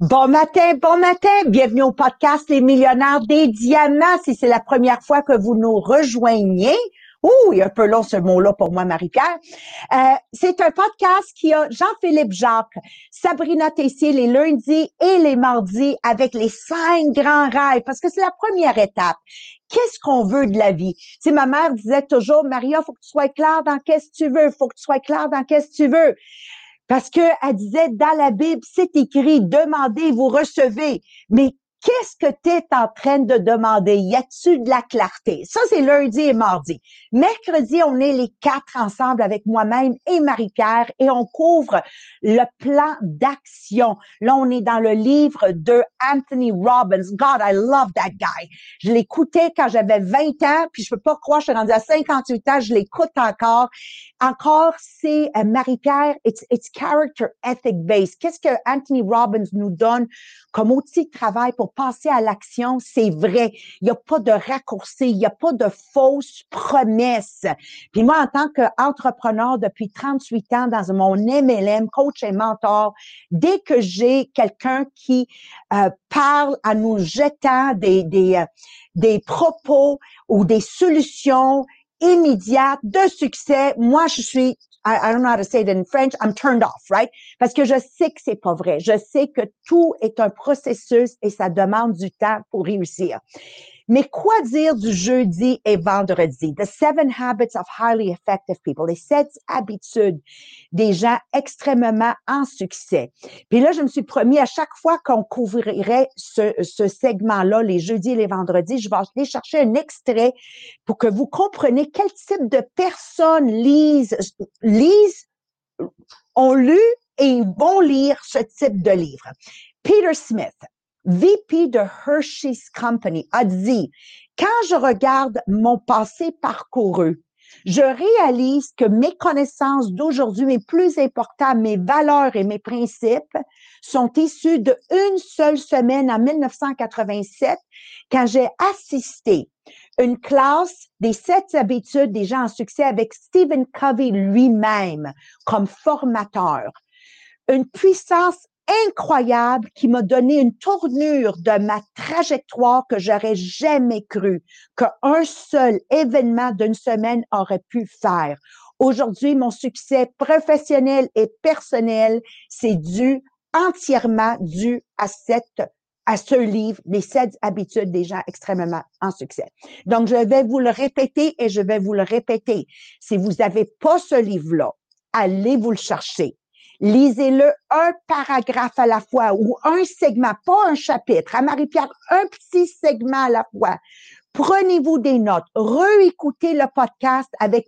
Bon matin, bon matin. Bienvenue au podcast Les millionnaires des diamants. Si c'est la première fois que vous nous rejoignez, Ouh, il est un peu long ce mot-là pour moi, Marie-Pierre. Euh, c'est un podcast qui a Jean-Philippe Jacques, Sabrina Tessier les lundis et les mardis avec les cinq grands rêves parce que c'est la première étape. Qu'est-ce qu'on veut de la vie? Tu ma mère disait toujours, Maria, faut que tu sois claire dans qu'est-ce que tu veux, faut que tu sois claire dans qu'est-ce que tu veux. Parce qu'elle disait, dans la Bible, c'est écrit, demandez, vous recevez. Mais Qu'est-ce que tu es en train de demander? Y a-tu de la clarté? Ça, c'est lundi et mardi. Mercredi, on est les quatre ensemble avec moi-même et Marie-Pierre et on couvre le plan d'action. Là, on est dans le livre de Anthony Robbins. God, I love that guy. Je l'écoutais quand j'avais 20 ans, puis je peux pas croire, je suis rendue à 58 ans, je l'écoute encore. Encore, c'est euh, Marie-Pierre, it's, it's character ethic based. Qu'est-ce que Anthony Robbins nous donne comme outil de travail pour passer à l'action, c'est vrai. Il n'y a pas de raccourci, il n'y a pas de fausses promesses. Puis moi, en tant qu'entrepreneur depuis 38 ans dans mon MLM, coach et mentor, dès que j'ai quelqu'un qui euh, parle en nous jetant des, euh, des propos ou des solutions immédiates de succès, moi, je suis I, don't know how to say it in French, I'm turned off, right? Parce que je sais que c'est pas vrai. Je sais que tout est un processus et ça demande du temps pour réussir. Mais quoi dire du jeudi et vendredi? The seven habits of highly effective people. Les sept habitudes des gens extrêmement en succès. Puis là, je me suis promis à chaque fois qu'on couvrirait ce, ce segment-là, les jeudis et les vendredis, je vais aller chercher un extrait pour que vous compreniez quel type de personnes lisent, lisent, ont lu et vont lire ce type de livre. Peter Smith, VP de Hershey's Company, a dit, quand je regarde mon passé parcouru, je réalise que mes connaissances d'aujourd'hui, mes plus importantes, mes valeurs et mes principes sont issus de une seule semaine en 1987 quand j'ai assisté une classe des sept habitudes des gens en succès avec Stephen Covey lui-même comme formateur. Une puissance incroyable qui m'a donné une tournure de ma trajectoire que j'aurais jamais cru qu'un seul événement d'une semaine aurait pu faire. Aujourd'hui, mon succès professionnel et personnel, c'est dû entièrement dû à cette à ce livre, Les sept habitudes des gens extrêmement en succès. Donc, je vais vous le répéter et je vais vous le répéter. Si vous n'avez pas ce livre-là, allez vous le chercher lisez-le un paragraphe à la fois ou un segment, pas un chapitre. À Marie-Pierre, un petit segment à la fois. Prenez-vous des notes, réécoutez le podcast avec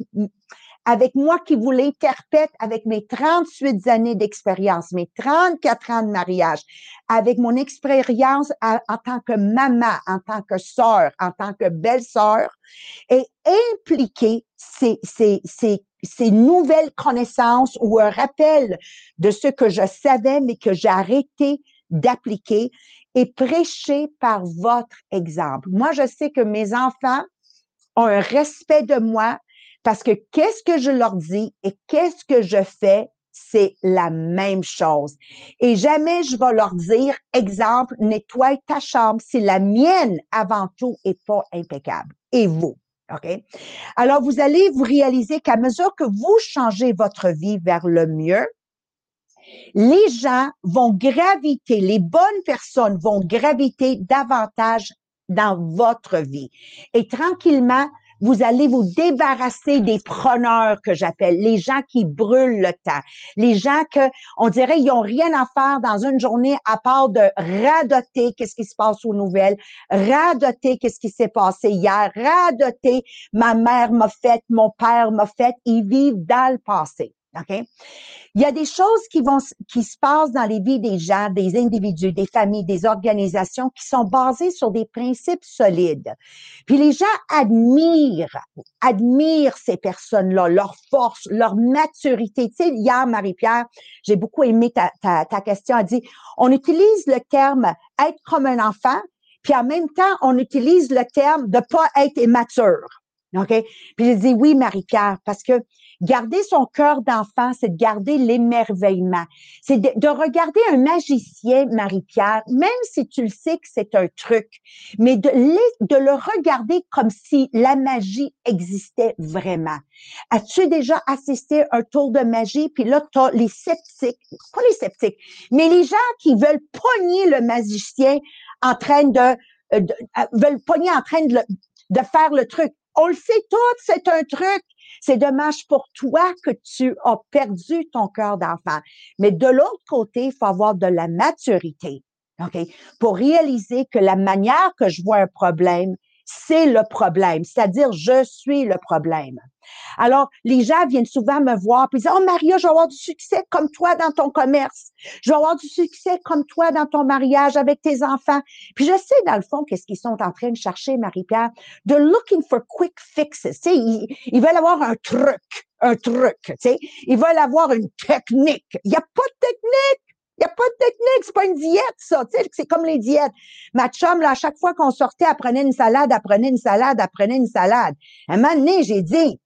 avec moi qui vous l'interprète avec mes 38 années d'expérience, mes 34 ans de mariage, avec mon expérience en tant que maman, en tant que sœur, en tant que belle-sœur, et impliquer ces, ces, ces ces nouvelles connaissances ou un rappel de ce que je savais, mais que j'ai arrêté d'appliquer et prêcher par votre exemple. Moi, je sais que mes enfants ont un respect de moi parce que qu'est-ce que je leur dis et qu'est-ce que je fais, c'est la même chose. Et jamais je vais leur dire, exemple, nettoie ta chambre si la mienne avant tout est pas impeccable. Et vous? OK? Alors, vous allez vous réaliser qu'à mesure que vous changez votre vie vers le mieux, les gens vont graviter, les bonnes personnes vont graviter davantage dans votre vie. Et tranquillement, vous allez vous débarrasser des preneurs que j'appelle, les gens qui brûlent le temps, les gens que on dirait ils ont rien à faire dans une journée à part de radoter qu'est-ce qui se passe aux nouvelles, radoter qu'est-ce qui s'est passé hier, radoter ma mère m'a fait, mon père m'a fait, ils vivent dans le passé. Il y a des choses qui vont, qui se passent dans les vies des gens, des individus, des familles, des organisations qui sont basées sur des principes solides. Puis les gens admirent, admirent ces personnes-là, leur force, leur maturité. Tu sais, hier, Marie-Pierre, j'ai beaucoup aimé ta, ta, ta question. Elle dit, on utilise le terme être comme un enfant, puis en même temps, on utilise le terme de pas être immature. OK? Puis je dis oui, Marie-Pierre, parce que garder son cœur d'enfant, c'est de garder l'émerveillement. C'est de, regarder un magicien, Marie-Pierre, même si tu le sais que c'est un truc, mais de, le regarder comme si la magie existait vraiment. As-tu déjà assisté à un tour de magie? Puis là, tu les sceptiques, pas les sceptiques, mais les gens qui veulent pogner le magicien en train de, euh, euh, veulent pogner en train de, de faire le truc. On le sait tout, c'est un truc. C'est dommage pour toi que tu as perdu ton cœur d'enfant. Mais de l'autre côté, il faut avoir de la maturité. OK? Pour réaliser que la manière que je vois un problème, c'est le problème, c'est-à-dire je suis le problème. Alors, les gens viennent souvent me voir puis disent "Oh Maria, je vais avoir du succès comme toi dans ton commerce. Je vais avoir du succès comme toi dans ton mariage avec tes enfants." Puis je sais dans le fond qu'est-ce qu'ils sont en train de chercher Marie-Pierre, de looking for quick fixes. Tu sais, ils, ils veulent avoir un truc, un truc, tu sais. Ils veulent avoir une technique. Il n'y a pas de technique. Il n'y a pas de technique, c'est pas une diète, ça. C'est comme les diètes. Ma chum, là, à chaque fois qu'on sortait, elle prenait une salade, elle prenait une salade, elle prenait une salade. un moment donné, j'ai dit,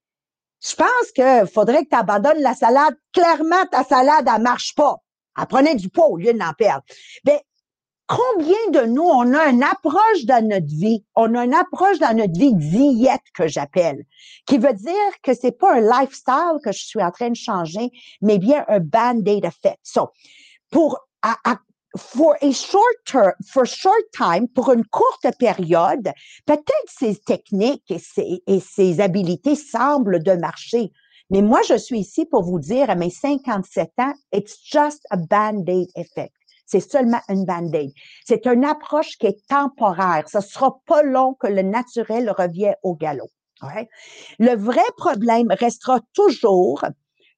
je pense qu'il faudrait que tu abandonnes la salade. Clairement, ta salade, elle marche pas. Elle prenait du poids au lieu d'en perdre. Mais combien de nous, on a une approche dans notre vie, on a une approche dans notre vie diète que j'appelle, qui veut dire que c'est pas un lifestyle que je suis en train de changer, mais bien un band-aid effect. So, pour for a short term, for short time, pour une courte période, peut-être ces techniques et ces, et ces habiletés semblent de marcher. Mais moi, je suis ici pour vous dire à mes 57 ans, it's just a band-aid effect. C'est seulement une band-aid. C'est une approche qui est temporaire. Ce sera pas long que le naturel revient au galop. Le vrai problème restera toujours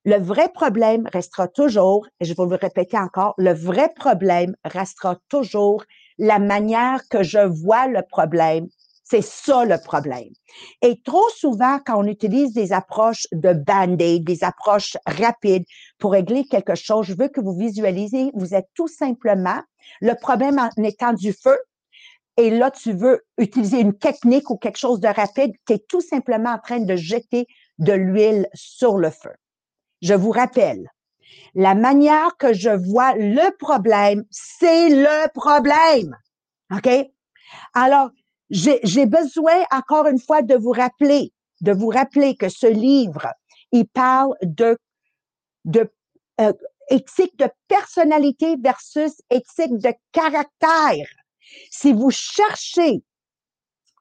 le vrai problème restera toujours, et je vais vous le répéter encore, le vrai problème restera toujours la manière que je vois le problème. C'est ça le problème. Et trop souvent, quand on utilise des approches de band-aid, des approches rapides pour régler quelque chose, je veux que vous visualisez, vous êtes tout simplement le problème en étant du feu, et là, tu veux utiliser une technique ou quelque chose de rapide, tu es tout simplement en train de jeter de l'huile sur le feu. Je vous rappelle, la manière que je vois le problème, c'est le problème. OK? Alors, j'ai besoin encore une fois de vous rappeler, de vous rappeler que ce livre, il parle de, de euh, éthique de personnalité versus éthique de caractère. Si vous cherchez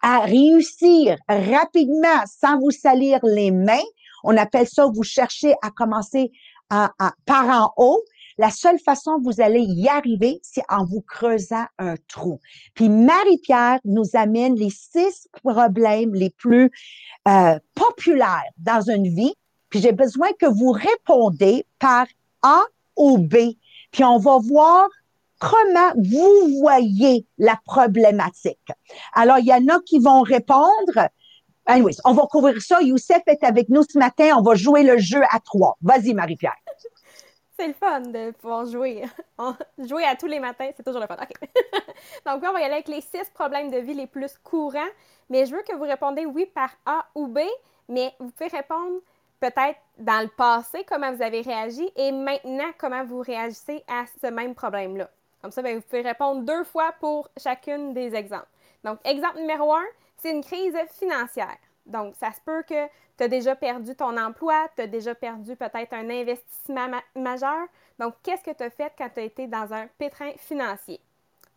à réussir rapidement sans vous salir les mains, on appelle ça, vous cherchez à commencer par en haut. La seule façon que vous allez y arriver, c'est en vous creusant un trou. Puis Marie-Pierre nous amène les six problèmes les plus euh, populaires dans une vie. Puis j'ai besoin que vous répondez par A ou B. Puis on va voir comment vous voyez la problématique. Alors, il y en a qui vont répondre Anyways, on va couvrir ça. Youssef est avec nous ce matin. On va jouer le jeu à trois. Vas-y, Marie-Pierre. C'est le fun de pouvoir jouer. jouer à tous les matins, c'est toujours le fun. OK. Donc, on va y aller avec les six problèmes de vie les plus courants. Mais je veux que vous répondez oui par A ou B, mais vous pouvez répondre peut-être dans le passé comment vous avez réagi et maintenant comment vous réagissez à ce même problème-là. Comme ça, ben, vous pouvez répondre deux fois pour chacune des exemples. Donc, exemple numéro un, c'est une crise financière. Donc, ça se peut que tu as déjà perdu ton emploi, tu as déjà perdu peut-être un investissement majeur. Donc, qu'est-ce que tu as fait quand tu as été dans un pétrin financier?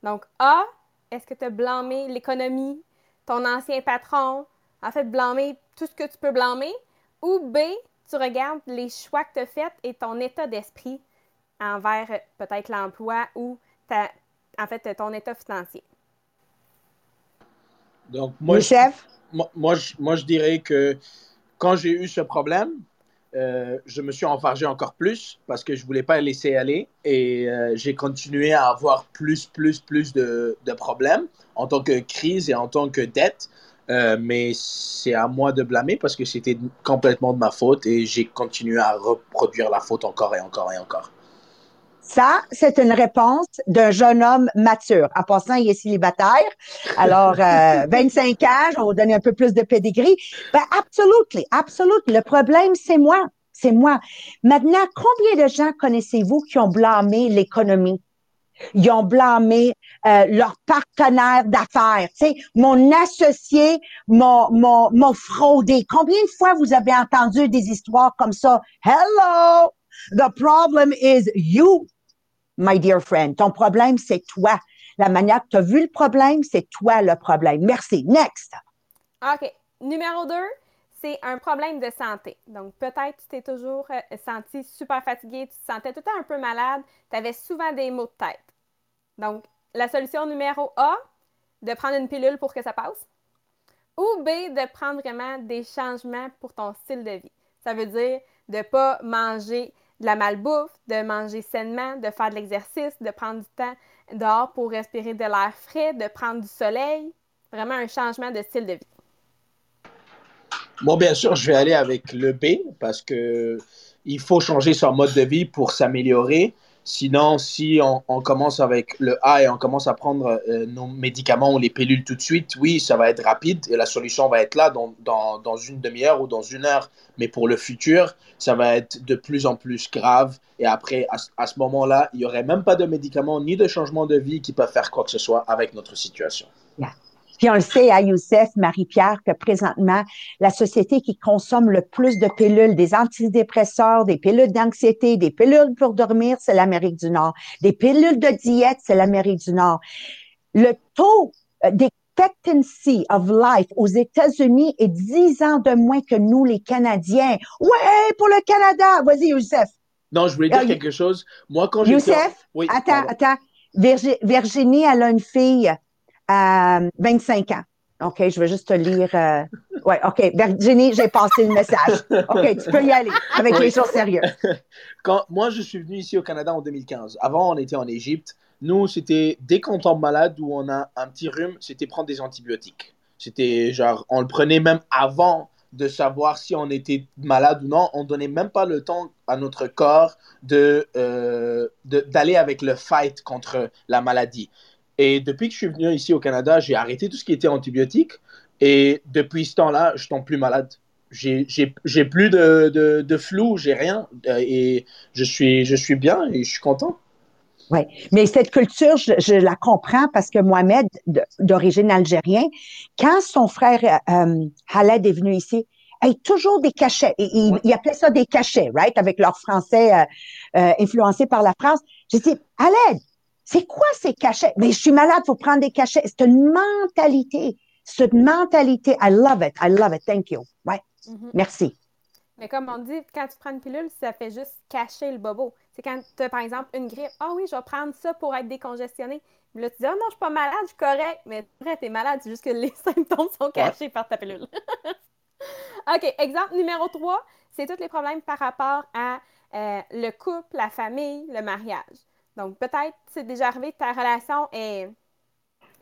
Donc, A, est-ce que tu as blâmé l'économie, ton ancien patron, en fait, blâmer tout ce que tu peux blâmer? Ou B, tu regardes les choix que tu as faits et ton état d'esprit envers peut-être l'emploi ou en fait ton état financier. Donc, moi, chef? moi, je, moi, je dirais que quand j'ai eu ce problème, euh, je me suis enfargé encore plus parce que je voulais pas laisser aller et euh, j'ai continué à avoir plus, plus, plus de, de, problèmes en tant que crise et en tant que dette. Euh, mais c'est à moi de blâmer parce que c'était complètement de ma faute et j'ai continué à reproduire la faute encore et encore et encore. Ça, c'est une réponse d'un jeune homme mature. En passant, il est célibataire. Alors, 25 euh, ans, on va donner un peu plus de pedigree. Ben, absolutely, absolutely. Le problème, c'est moi. C'est moi. Maintenant, combien de gens connaissez-vous qui ont blâmé l'économie? Ils ont blâmé euh, leur partenaire d'affaires. Tu sais, mon associé m'a, m'a, fraudé. Combien de fois vous avez entendu des histoires comme ça? Hello! The problem is you, my dear friend. Ton problème, c'est toi. La manière que tu as vu le problème, c'est toi le problème. Merci. Next. OK. Numéro deux, c'est un problème de santé. Donc, peut-être tu t'es toujours euh, senti super fatigué, tu te sentais tout le temps un peu malade, tu avais souvent des maux de tête. Donc, la solution numéro A, de prendre une pilule pour que ça passe. Ou B, de prendre vraiment des changements pour ton style de vie. Ça veut dire de ne pas manger de la malbouffe, de manger sainement, de faire de l'exercice, de prendre du temps dehors pour respirer de l'air frais, de prendre du soleil. Vraiment un changement de style de vie. Moi, bien sûr, je vais aller avec le B parce que il faut changer son mode de vie pour s'améliorer. Sinon, si on, commence avec le A et on commence à prendre euh, nos médicaments ou les pilules tout de suite, oui, ça va être rapide et la solution va être là dans, dans, dans une demi-heure ou dans une heure. Mais pour le futur, ça va être de plus en plus grave. Et après, à, ce moment-là, il n'y aurait même pas de médicaments ni de changement de vie qui peuvent faire quoi que ce soit avec notre situation. Puis on le sait à Youssef, Marie-Pierre, que présentement, la société qui consomme le plus de pilules, des antidépresseurs, des pilules d'anxiété, des pilules pour dormir, c'est l'Amérique du Nord. Des pilules de diète, c'est l'Amérique du Nord. Le taux euh, d'expectancy of life aux États-Unis est 10 ans de moins que nous, les Canadiens. Ouais, pour le Canada. Vas-y, Youssef. Non, je voulais dire euh, quelque chose. Moi, quand Youssef, oui, attends, attends. Virginie, elle a une fille à 25 ans. OK, je vais juste te lire. Euh... Ouais, OK. Virginie, j'ai passé le message. OK, tu peux y aller avec les choses sérieuses. Quand moi, je suis venu ici au Canada en 2015. Avant, on était en Égypte. Nous, c'était dès qu'on tombe malade ou on a un petit rhume, c'était prendre des antibiotiques. C'était genre, on le prenait même avant de savoir si on était malade ou non. On donnait même pas le temps à notre corps de euh, d'aller avec le fight contre la maladie. Et depuis que je suis venu ici au Canada, j'ai arrêté tout ce qui était antibiotique. Et depuis ce temps-là, je tombe plus malade. J'ai plus de, de, de flou, j'ai rien. Euh, et je suis, je suis bien et je suis content. Oui, mais cette culture, je, la comprends parce que Mohamed, d'origine algérienne, quand son frère euh, Khaled est venu ici, a toujours des cachets. Il, il, appelait ça des cachets, right, avec leur français euh, euh, influencé par la France. J'ai dit, Khaled, c'est quoi ces cachets? Mais je suis malade, faut prendre des cachets. C'est une mentalité. C'est une mentalité. I love it. I love it. Thank you. Ouais. Mm-hmm. Merci. Mais comme on dit, quand tu prends une pilule, ça fait juste cacher le bobo. C'est quand tu as, par exemple, une grippe. Ah oui, je vais prendre ça pour être décongestionné. là, tu dis, ah non, je suis pas malade, je suis correct. Mais vrai, tu es malade, c'est juste que les symptômes sont cachés par ta pilule. OK, exemple numéro 3, c'est tous les problèmes par rapport à euh, le couple, la famille, le mariage. Donc, peut-être, c'est déjà arrivé ta relation est.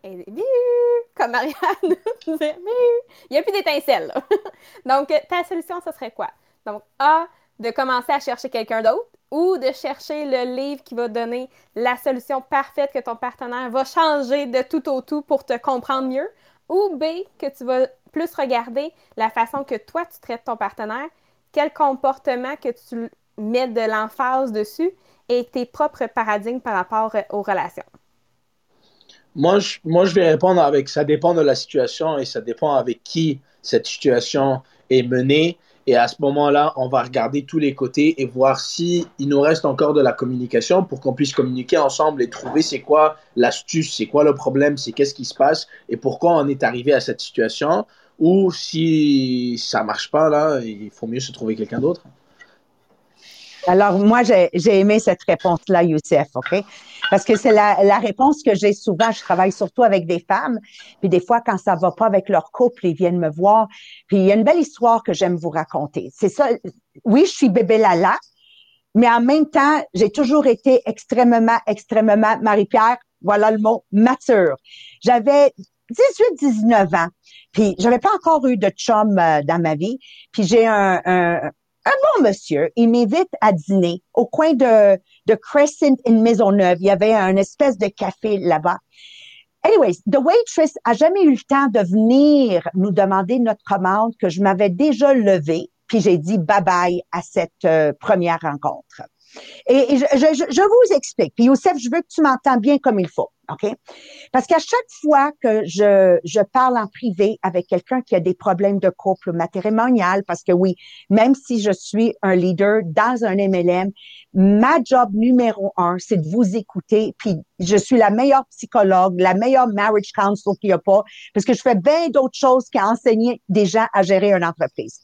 est comme Marianne. Il n'y a plus d'étincelles. Donc, ta solution, ce serait quoi? Donc, A, de commencer à chercher quelqu'un d'autre ou de chercher le livre qui va donner la solution parfaite que ton partenaire va changer de tout au tout pour te comprendre mieux. Ou B, que tu vas plus regarder la façon que toi tu traites ton partenaire, quel comportement que tu mets de l'emphase dessus et tes propres paradigmes par rapport euh, aux relations? Moi je, moi, je vais répondre avec ça dépend de la situation et ça dépend avec qui cette situation est menée. Et à ce moment-là, on va regarder tous les côtés et voir si il nous reste encore de la communication pour qu'on puisse communiquer ensemble et trouver c'est quoi l'astuce, c'est quoi le problème, c'est qu'est-ce qui se passe et pourquoi on est arrivé à cette situation. Ou si ça marche pas là, il faut mieux se trouver quelqu'un d'autre. Alors, moi, j'ai aimé cette réponse-là, Youssef, OK? Parce que c'est la, la, réponse que j'ai souvent. Je travaille surtout avec des femmes. Puis des fois, quand ça va pas avec leur couple, ils viennent me voir. Puis il y a une belle histoire que j'aime vous raconter. C'est ça. Oui, je suis bébé Lala, mais en même temps, j'ai toujours été extrêmement, extrêmement, Marie-Pierre, voilà le mot, mature. J'avais 18, 19 ans. Puis j'avais pas encore eu de chum euh, dans ma vie. Puis j'ai un, un un bon monsieur, il m'invite à dîner au coin de, de Crescent in Maisonneuve. Il y avait un espèce de café là-bas. Anyways, the waitress a jamais eu le temps de venir nous demander notre commande que je m'avais déjà levée, puis j'ai dit bye bye à cette euh, première rencontre. Et, je, je, je, vous explique. Puis Youssef, je veux que tu m'entends bien comme il faut, OK? Parce qu'à chaque fois que je, je parle en privé avec quelqu'un qui a des problèmes de couple matrimonial, parce que oui, même si je suis un leader dans un MLM, ma job numéro un, c'est de vous écouter. Puis je suis la meilleure psychologue, la meilleure marriage counsel qu'il n'y a pas, parce que je fais bien d'autres choses qu'enseigner des gens à gérer une entreprise.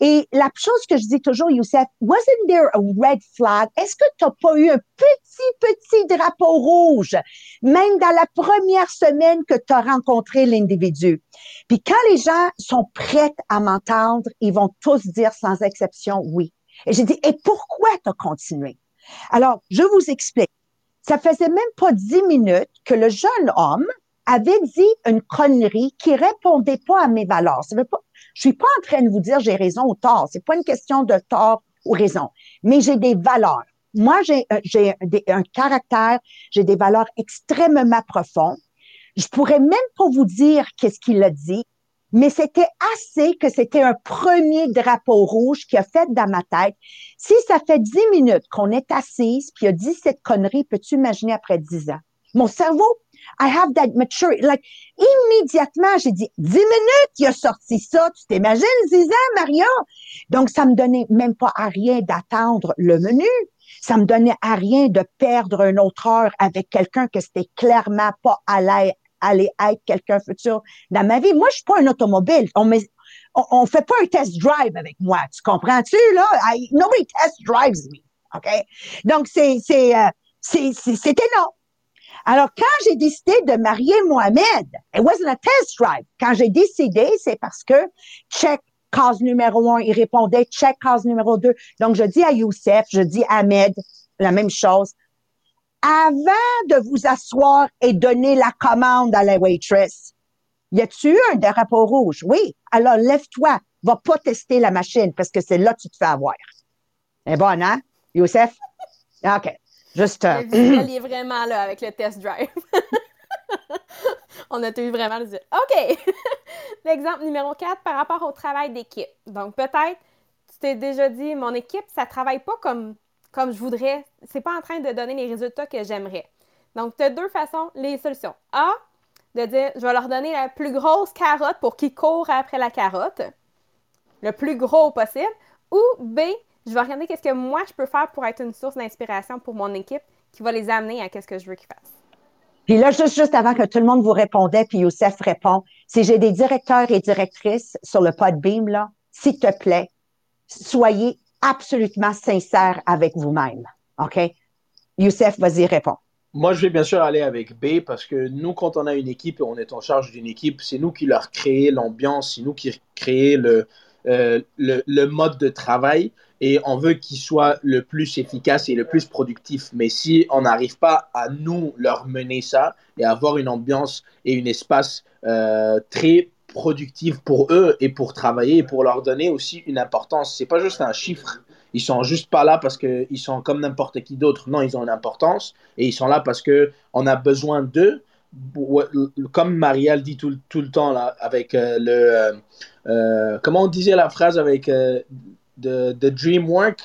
Et la chose que je dis toujours, Youssef, wasn't there a red flag? Est-ce que tu n'as pas eu un petit, petit drapeau rouge, même dans la première semaine que tu as rencontré l'individu? Puis quand les gens sont prêts à m'entendre, ils vont tous dire sans exception oui. Et j'ai dit, et pourquoi tu as continué? Alors, je vous explique. Ça faisait même pas dix minutes que le jeune homme avait dit une connerie qui répondait pas à mes valeurs. Ça veut pas, je suis pas en train de vous dire j'ai raison ou tort. C'est pas une question de tort ou raison, mais j'ai des valeurs. Moi, j'ai euh, un caractère, j'ai des valeurs extrêmement profondes. Je pourrais même pas vous dire qu'est-ce qu'il a dit, mais c'était assez que c'était un premier drapeau rouge qui a fait dans ma tête. Si ça fait dix minutes qu'on est assise puis il a dit cette connerie, peux-tu imaginer après dix ans? Mon cerveau I have that maturity. Like, immédiatement, j'ai dit, dix minutes, il a sorti ça. Tu t'imagines, ans, Maria? Donc, ça me donnait même pas à rien d'attendre le menu. Ça me donnait à rien de perdre une autre heure avec quelqu'un que c'était clairement pas allé, aller être quelqu'un futur dans ma vie. Moi, je suis pas un automobile. On met, on, fait pas un test drive avec moi. Tu comprends-tu, là? nobody test drives me. OK? Donc, c'est, c'est, euh, c'était non. Alors, quand j'ai décidé de marier Mohamed, it wasn't a test drive. Quand j'ai décidé, c'est parce que check case numéro un, il répondait check case numéro deux. Donc, je dis à Youssef, je dis à Ahmed la même chose. Avant de vous asseoir et donner la commande à la waitress, y a-tu un drapeau rouge? Oui. Alors, lève-toi. Va pas tester la machine parce que c'est là que tu te fais avoir. C'est bon, hein, Youssef? OK. Juste. Le visuel est vraiment là avec le test drive. On a eu vraiment le OK! L'exemple numéro 4 par rapport au travail d'équipe. Donc, peut-être, tu t'es déjà dit, mon équipe, ça ne travaille pas comme, comme je voudrais. C'est pas en train de donner les résultats que j'aimerais. Donc, tu as deux façons, les solutions. A, de dire, je vais leur donner la plus grosse carotte pour qu'ils courent après la carotte, le plus gros possible. Ou B, je vais regarder qu'est-ce que moi je peux faire pour être une source d'inspiration pour mon équipe qui va les amener à qu'est-ce que je veux qu'ils fassent. Puis là, juste, juste avant que tout le monde vous répondait, puis Youssef répond, si j'ai des directeurs et directrices sur le Podbeam, là, s'il te plaît, soyez absolument sincères avec vous-même. OK? Youssef, vas-y, réponds. Moi, je vais bien sûr aller avec B parce que nous, quand on a une équipe et on est en charge d'une équipe, c'est nous qui leur créons l'ambiance, c'est nous qui créons le, euh, le, le, mode de travail et on veut qu'il soit le plus efficace et le plus productif. Mais si on n'arrive pas à nous leur mener ça et avoir une ambiance et un espace euh, très productif pour eux et pour travailler et pour leur donner aussi une importance, c'est pas juste un chiffre. Ils sont juste pas là parce qu'ils sont comme n'importe qui d'autre. Non, ils ont une importance et ils sont là parce que on a besoin d'eux comme Marielle dit tout, tout, le temps là, avec euh, le. Euh, euh, comment on disait la phrase avec the, the dream work?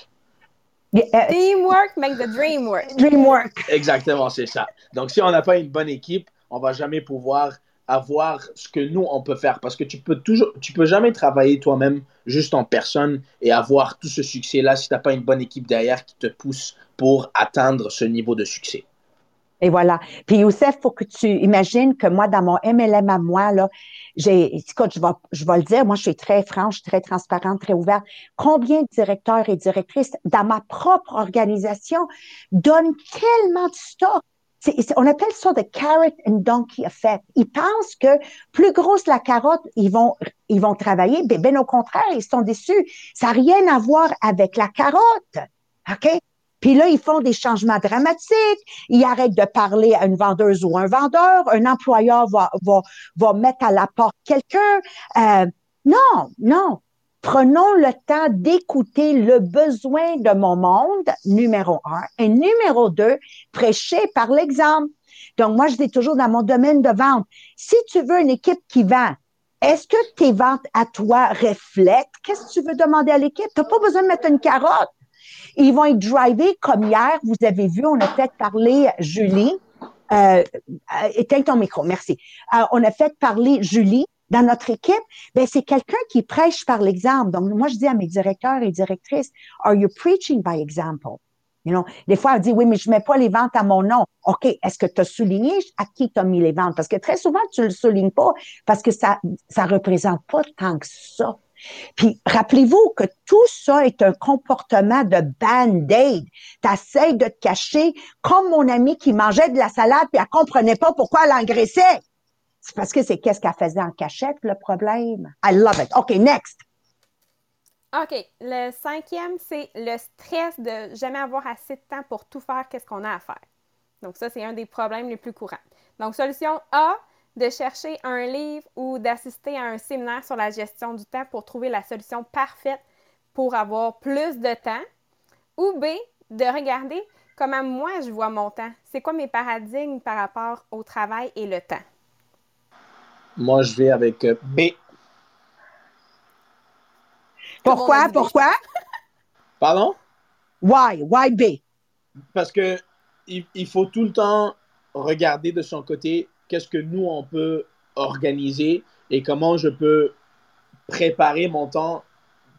Teamwork make the dream work. Dream work. Exactement, c'est ça. Donc, si on n'a pas une bonne équipe, on va jamais pouvoir avoir ce que nous on peut faire parce que tu peux toujours tu peux jamais travailler toi-même juste en personne et avoir tout ce succès là si tu n'as pas une bonne équipe derrière qui te pousse pour atteindre ce niveau de succès. Et voilà. Puis Youssef, faut que tu imagines que moi, dans mon MLM à moi, là, j'ai, écoute, je vais, je vais le dire, moi, je suis très franche, très transparente, très ouverte. Combien de directeurs et directrices dans ma propre organisation donnent tellement de stock? on appelle ça le carrot and donkey effect. Ils pensent que plus grosse la carotte, ils vont, ils vont travailler. Ben, ben au contraire, ils sont déçus. Ça n'a rien à voir avec la carotte. OK? Puis là, ils font des changements dramatiques. Ils arrêtent de parler à une vendeuse ou un vendeur. Un employeur va, va, va mettre à la porte quelqu'un. Euh, non, non. Prenons le temps d'écouter le besoin de mon monde, numéro un. Et numéro deux, prêcher par l'exemple. Donc, moi, je dis toujours dans mon domaine de vente, si tu veux une équipe qui vend, est-ce que tes ventes à toi reflètent? Qu'est-ce que tu veux demander à l'équipe? Tu n'as pas besoin de mettre une carotte. Ils vont être drivés comme hier, vous avez vu, on a fait parler Julie. Euh, euh éteins ton micro, merci. Euh, on a fait parler Julie dans notre équipe, ben c'est quelqu'un qui prêche par l'exemple. Donc moi je dis à mes directeurs et directrices, are you preaching by example? You know, des fois, elle dit, oui, mais je mets pas les ventes à mon nom. OK, est-ce que tu as souligné à qui tu as mis les ventes? Parce que très souvent, tu le soulignes pas parce que ça, ça représente pas tant que ça. Puis, rappelez-vous que tout ça est un comportement de band-aid. Tu essaies de te cacher comme mon amie qui mangeait de la salade puis elle comprenait pas pourquoi elle engraissait. C'est parce que c'est qu'est-ce qu'elle faisait en cachette, le problème? I love it. OK, next. OK. Le cinquième, c'est le stress de jamais avoir assez de temps pour tout faire qu'est-ce qu'on a à faire. Donc, ça, c'est un des problèmes les plus courants. Donc, solution A, de chercher un livre ou d'assister à un séminaire sur la gestion du temps pour trouver la solution parfaite pour avoir plus de temps. Ou B, de regarder comment moi je vois mon temps. C'est quoi mes paradigmes par rapport au travail et le temps? Moi, je vais avec euh, B. Pourquoi? Pourquoi? Pardon? Why? Why B? Parce que il, faut tout le temps regarder de son côté qu'est-ce que nous, on peut organiser et comment je peux préparer mon temps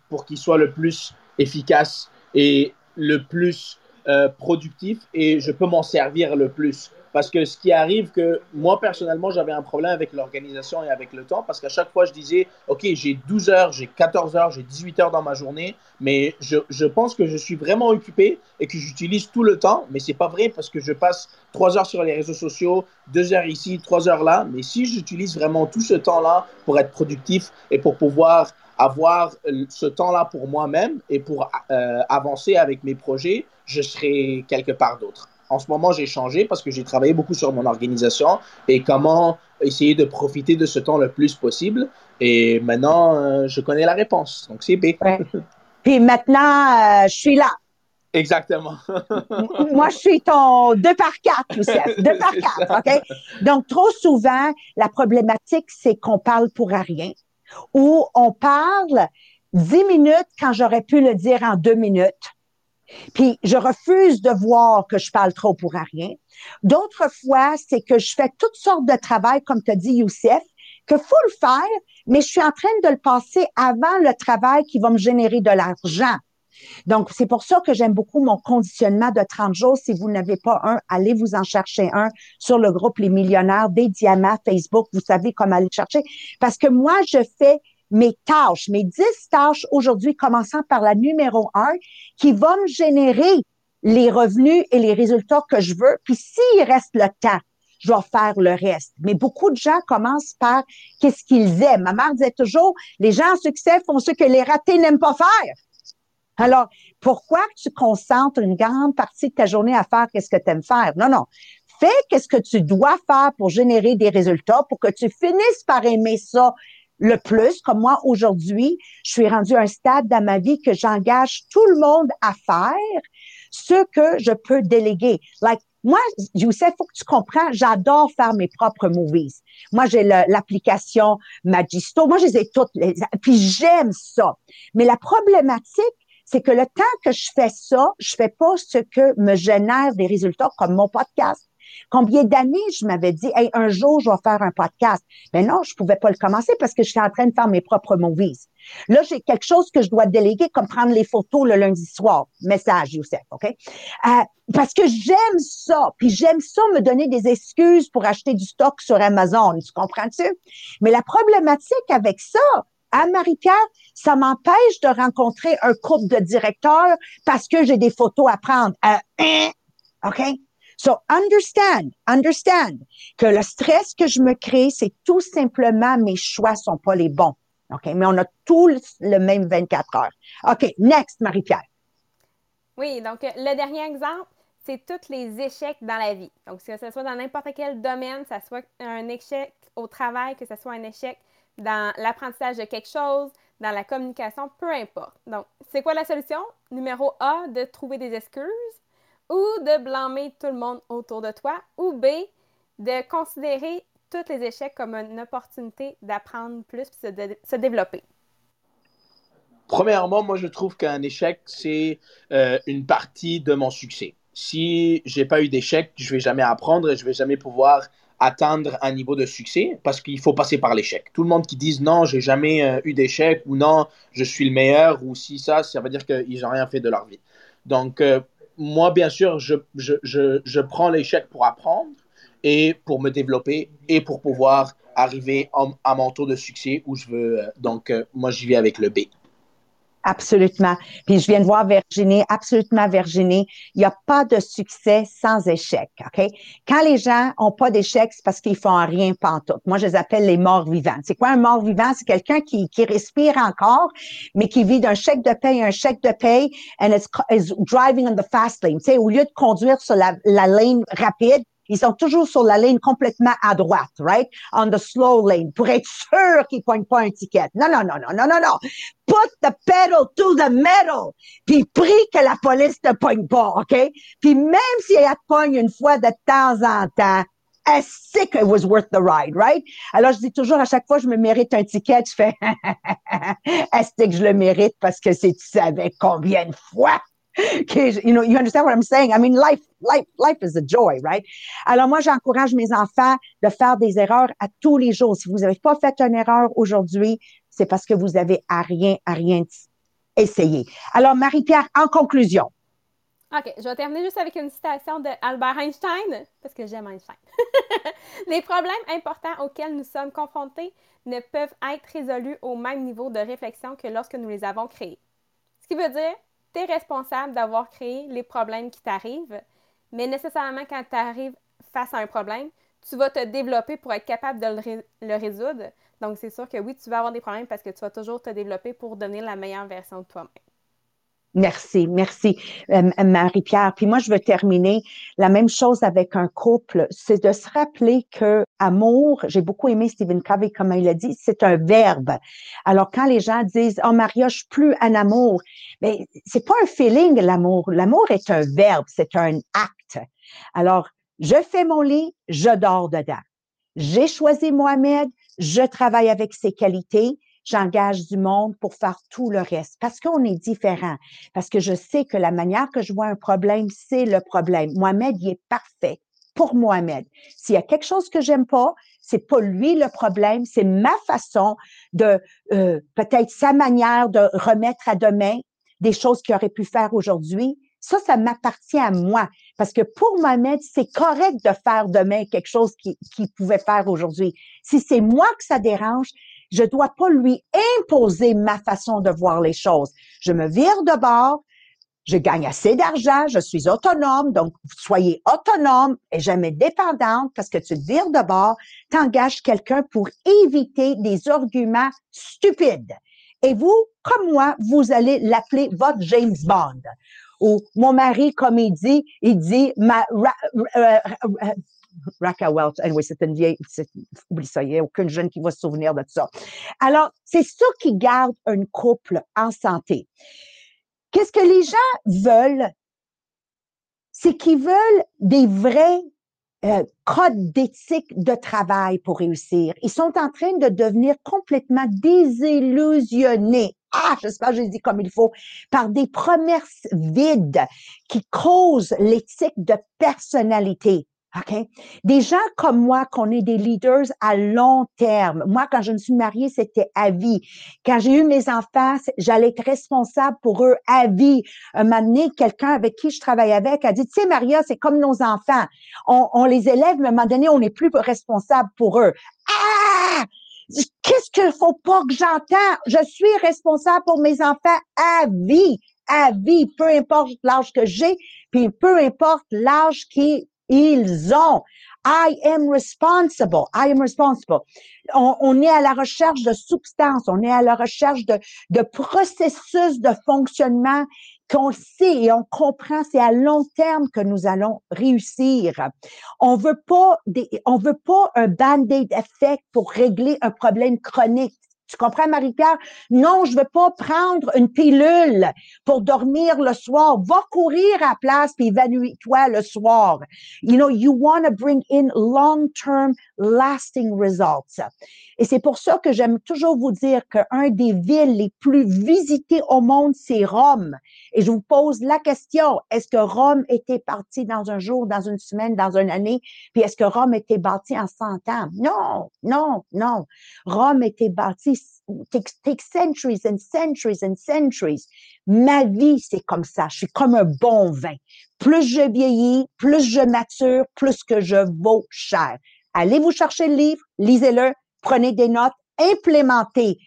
pour qu'il soit le plus efficace et le plus euh, productif et je peux m'en servir le plus. Parce que ce qui arrive que moi, personnellement, j'avais un problème avec l'organisation et avec le temps parce qu'à chaque fois, je disais, OK, j'ai 12 heures, j'ai 14 heures, j'ai 18 heures dans ma journée, mais je, je pense que je suis vraiment occupé et que j'utilise tout le temps. Mais c'est pas vrai parce que je passe 3 heures sur les réseaux sociaux, 2 heures ici, 3 heures là. Mais si j'utilise vraiment tout ce temps-là pour être productif et pour pouvoir avoir ce temps-là pour moi-même et pour euh, avancer avec mes projets, je serai quelque part d'autre. En ce moment, j'ai changé parce que j'ai travaillé beaucoup sur mon organisation et comment essayer de profiter de ce temps le plus possible. Et maintenant, euh, je connais la réponse. Donc, c'est B. Puis maintenant, euh, je suis là. Exactement. Moi, je suis ton 2 par 4, Youssef. 2 par 4, OK? Donc, trop souvent, la problématique, c'est qu'on parle pour rien ou on parle 10 minutes quand j'aurais pu le dire en deux minutes puis je refuse de voir que je parle trop pour rien. D'autres fois, c'est que je fais toutes sortes de travail, comme as dit, Youssef, que faut le faire, mais je suis en train de le passer avant le travail qui va me générer de l'argent. Donc, c'est pour ça que j'aime beaucoup mon conditionnement de 30 jours. Si vous n'avez pas un, allez vous en chercher un sur le groupe Les Millionnaires des Diamants Facebook. Vous savez comment aller chercher. Parce que moi, je fais mes tâches, mes 10 tâches aujourd'hui, commençant par la numéro 1, qui va me générer les revenus et les résultats que je veux. Puis s'il reste le temps, je vais faire le reste. Mais beaucoup de gens commencent par qu'est-ce qu'ils aiment. Ma mère disait toujours, les gens en succès font ce que les ratés n'aiment pas faire. Alors, pourquoi tu concentres une grande partie de ta journée à faire qu'est-ce que tu aimes faire? Non, non. Fais qu'est-ce que tu dois faire pour générer des résultats, pour que tu finisses par aimer ça le plus. Comme moi, aujourd'hui, je suis rendue à un stade dans ma vie que j'engage tout le monde à faire ce que je peux déléguer. Like, moi, Youssef, faut que tu comprends, j'adore faire mes propres movies. Moi, j'ai l'application Magisto. Moi, je les ai toutes. puis j'aime ça. Mais la problématique, c'est que le temps que je fais ça, je fais pas ce que me génère des résultats comme mon podcast. Combien d'années je m'avais dit, hey, un jour, je vais faire un podcast. Mais non, je pouvais pas le commencer parce que je suis en train de faire mes propres movies. Là, j'ai quelque chose que je dois déléguer, comme prendre les photos le lundi soir. Message, Youssef, OK? Euh, parce que j'aime ça. Puis j'aime ça me donner des excuses pour acheter du stock sur Amazon. Tu comprends-tu? Mais la problématique avec ça, à Marie-Pierre, ça m'empêche de rencontrer un couple de directeurs parce que j'ai des photos à prendre. Euh, hein? OK? So understand, understand que le stress que je me crée, c'est tout simplement mes choix sont pas les bons. OK? Mais on a tous le même 24 heures. OK, next, Marie-Pierre. Oui, donc le dernier exemple, c'est tous les échecs dans la vie. Donc, que ce soit dans n'importe quel domaine, que ce soit un échec au travail, que ce soit un échec dans l'apprentissage de quelque chose, dans la communication, peu importe. Donc, c'est quoi la solution? Numéro A, de trouver des excuses ou de blâmer tout le monde autour de toi ou B, de considérer tous les échecs comme une opportunité d'apprendre plus et de se développer. Premièrement, moi, je trouve qu'un échec, c'est euh, une partie de mon succès. Si j'ai pas eu d'échec, je vais jamais apprendre et je vais jamais pouvoir atteindre un niveau de succès parce qu'il faut passer par l'échec. Tout le monde qui dit non, j'ai jamais euh, eu d'échec ou non, je suis le meilleur ou si ça, ça veut dire qu'ils n'ont rien fait de leur vie. Donc, euh, moi, bien sûr, je, je, je, je prends l'échec pour apprendre et pour me développer et pour pouvoir arriver à, mon tour de succès où je veux. Euh, donc, moi, j'y vais avec le B. Absolument. Puis je viens de voir Virginie, absolument Virginie, il n'y a pas de succès sans échec, OK? Quand les gens ont pas d'échec, c'est parce qu'ils font rien pantoute. Moi, je les appelle les morts vivants. C'est quoi un mort vivant? C'est quelqu'un qui, respire encore, mais qui vit d'un chèque de paye un chèque de paye and is, driving on the fast lane. Tu au lieu de conduire sur la lane rapide, ils sont toujours sur la ligne complètement à droite, right? On the slow lane, pour être sûr qu'ils ne poignent pas un ticket. Non, non, non, non, non, non, non. Put the pedal to the metal. Puis prie que la police te poigne pas, OK? Puis même si elle te pogne une fois de temps en temps, est-ce que it was worth the ride, right? Alors, je dis toujours, à chaque fois je me mérite un ticket, je fais, est-ce que je le mérite parce que c'est, tu savais combien de fois you know, you understand what I'm saying? I mean, life, life, life is a joy, right? Alors moi, j'encourage mes enfants de faire des erreurs à tous les jours. Si vous n'avez pas fait une erreur aujourd'hui, c'est parce que vous avez à rien, à rien essayé. Alors, Marie-Pierre, en conclusion. OK, je vais terminer juste avec une citation de Albert Einstein, parce que j'aime Einstein. Les problèmes importants auxquels nous sommes confrontés ne peuvent être résolus au même niveau de réflexion que lorsque nous les avons créés. Ce qui veut dire tu es responsable d'avoir créé les problèmes qui t'arrivent, mais nécessairement quand tu arrives face à un problème, tu vas te développer pour être capable de le, résoudre. Donc, c'est sûr que oui, tu vas avoir des problèmes parce que tu vas toujours te développer pour devenir la meilleure version de toi-même. Merci, merci, euh, Marie-Pierre. Puis moi, je veux terminer la même chose avec un couple, c'est de se rappeler que amour, j'ai beaucoup aimé Stephen Covey, comme il a dit, c'est un verbe. Alors, quand les gens disent, oh, Maria, je suis plus un amour, mais c'est pas un feeling, l'amour. L'amour est un verbe, c'est un acte. Alors, je fais mon lit, je dors dedans. J'ai choisi Mohamed, je travaille avec ses qualités, j'engage du monde pour faire tout le reste parce qu'on est différent. Parce que je sais que la manière que je vois un problème, c'est le problème. Mohamed, il est parfait pour Mohamed. S'il y a quelque chose que j'aime pas, c'est pas lui le problème, c'est ma façon de euh, peut-être sa manière de remettre à demain des choses qu'il aurait pu faire aujourd'hui. Ça, ça m'appartient à moi. Parce que pour Mohamed, c'est correct de faire demain quelque chose qu'il pouvait faire aujourd'hui. Si c'est moi que ça dérange, je dois pas lui imposer ma façon de voir les choses. Je me vire de bord, je gagne assez d'argent, je suis autonome, donc soyez autonome et jamais dépendante parce que tu te vires de bord, t'engages quelqu'un pour éviter des arguments stupides. Et vous, comme moi, vous allez l'appeler votre James Bond. Ou mon mari, comme il dit, il dit ma, Raka Welch. Anyway, c'est une vieille, oublie ça, il n'y a aucune jeune qui va se souvenir de ça. Alors, c'est ça qui garde un couple en santé. Qu'est-ce que les gens veulent? C'est qu'ils veulent des vrais euh, codes d'éthique de travail pour réussir. Ils sont en train de devenir complètement désillusionnés. Ah, j'espère que je dit comme il faut, par des promesses vides qui causent l'éthique de personnalité. OK? Des gens comme moi, qu'on est des leaders à long terme. Moi, quand je me suis mariée, c'était à vie. Quand j'ai eu mes enfants, j'allais être responsable pour eux à vie. Un moment quelqu'un avec qui je travaille avec a dit, tu sais, Maria, c'est comme nos enfants. On, on, les élève, mais à un moment donné, on n'est plus responsable pour eux. Ah! Qu'est-ce qu'il faut pas que j'entends? Je suis responsable pour mes enfants à vie, à vie, peu importe l'âge que j'ai, puis peu importe l'âge qui ils ont. I am responsible. I am responsible. On, est à la recherche de substances, on est à la recherche de, de processus de fonctionnement qu'on sait et on comprend, c'est à long terme que nous allons réussir. On veut pas des, on veut pas un band-aid effect pour régler un problème chronique Tu comprends, Marie-Pierre? Non, je veux pas prendre une pilule pour dormir le soir. Va courir à la place puis évanouis-toi le soir. You know, you want to bring in long-term lasting results. Et c'est pour ça que j'aime toujours vous dire qu'un des villes les plus visitées au monde, c'est Rome. Et je vous pose la question, est-ce que Rome était parti dans un jour, dans une semaine, dans une année? Puis est-ce que Rome était bâti en 100 ans? Non, non, non. Rome était bâti, take, centuries and centuries and centuries. Ma vie, c'est comme ça. Je suis comme un bon vin. Plus je vieillis, plus je mature, plus que je vaux cher. Allez vous chercher le livre, lisez-le, prenez des notes, implémentez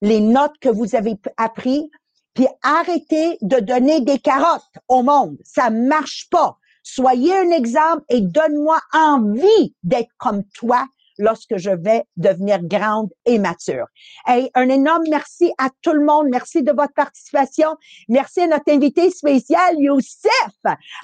les notes que vous avez apprises, puis arrêtez de donner des carottes au monde. Ça marche pas. Soyez un exemple et donne-moi envie d'être comme toi lorsque je vais devenir grande et mature. Et un énorme merci à tout le monde. Merci de votre participation. Merci à notre invité spécial, Youssef.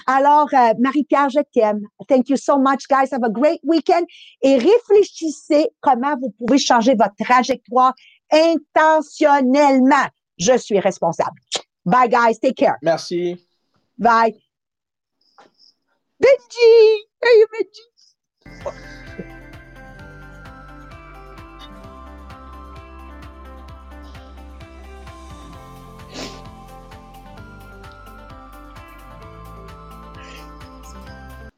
Alors, euh, Marie-Pierre, je t'aime. Thank you so much, guys. Have a great weekend. Et réfléchissez comment vous pouvez changer votre trajectoire intentionnellement. Je suis responsable. Bye, guys. Take care. Merci. Bye. Benji! Hey, Benji!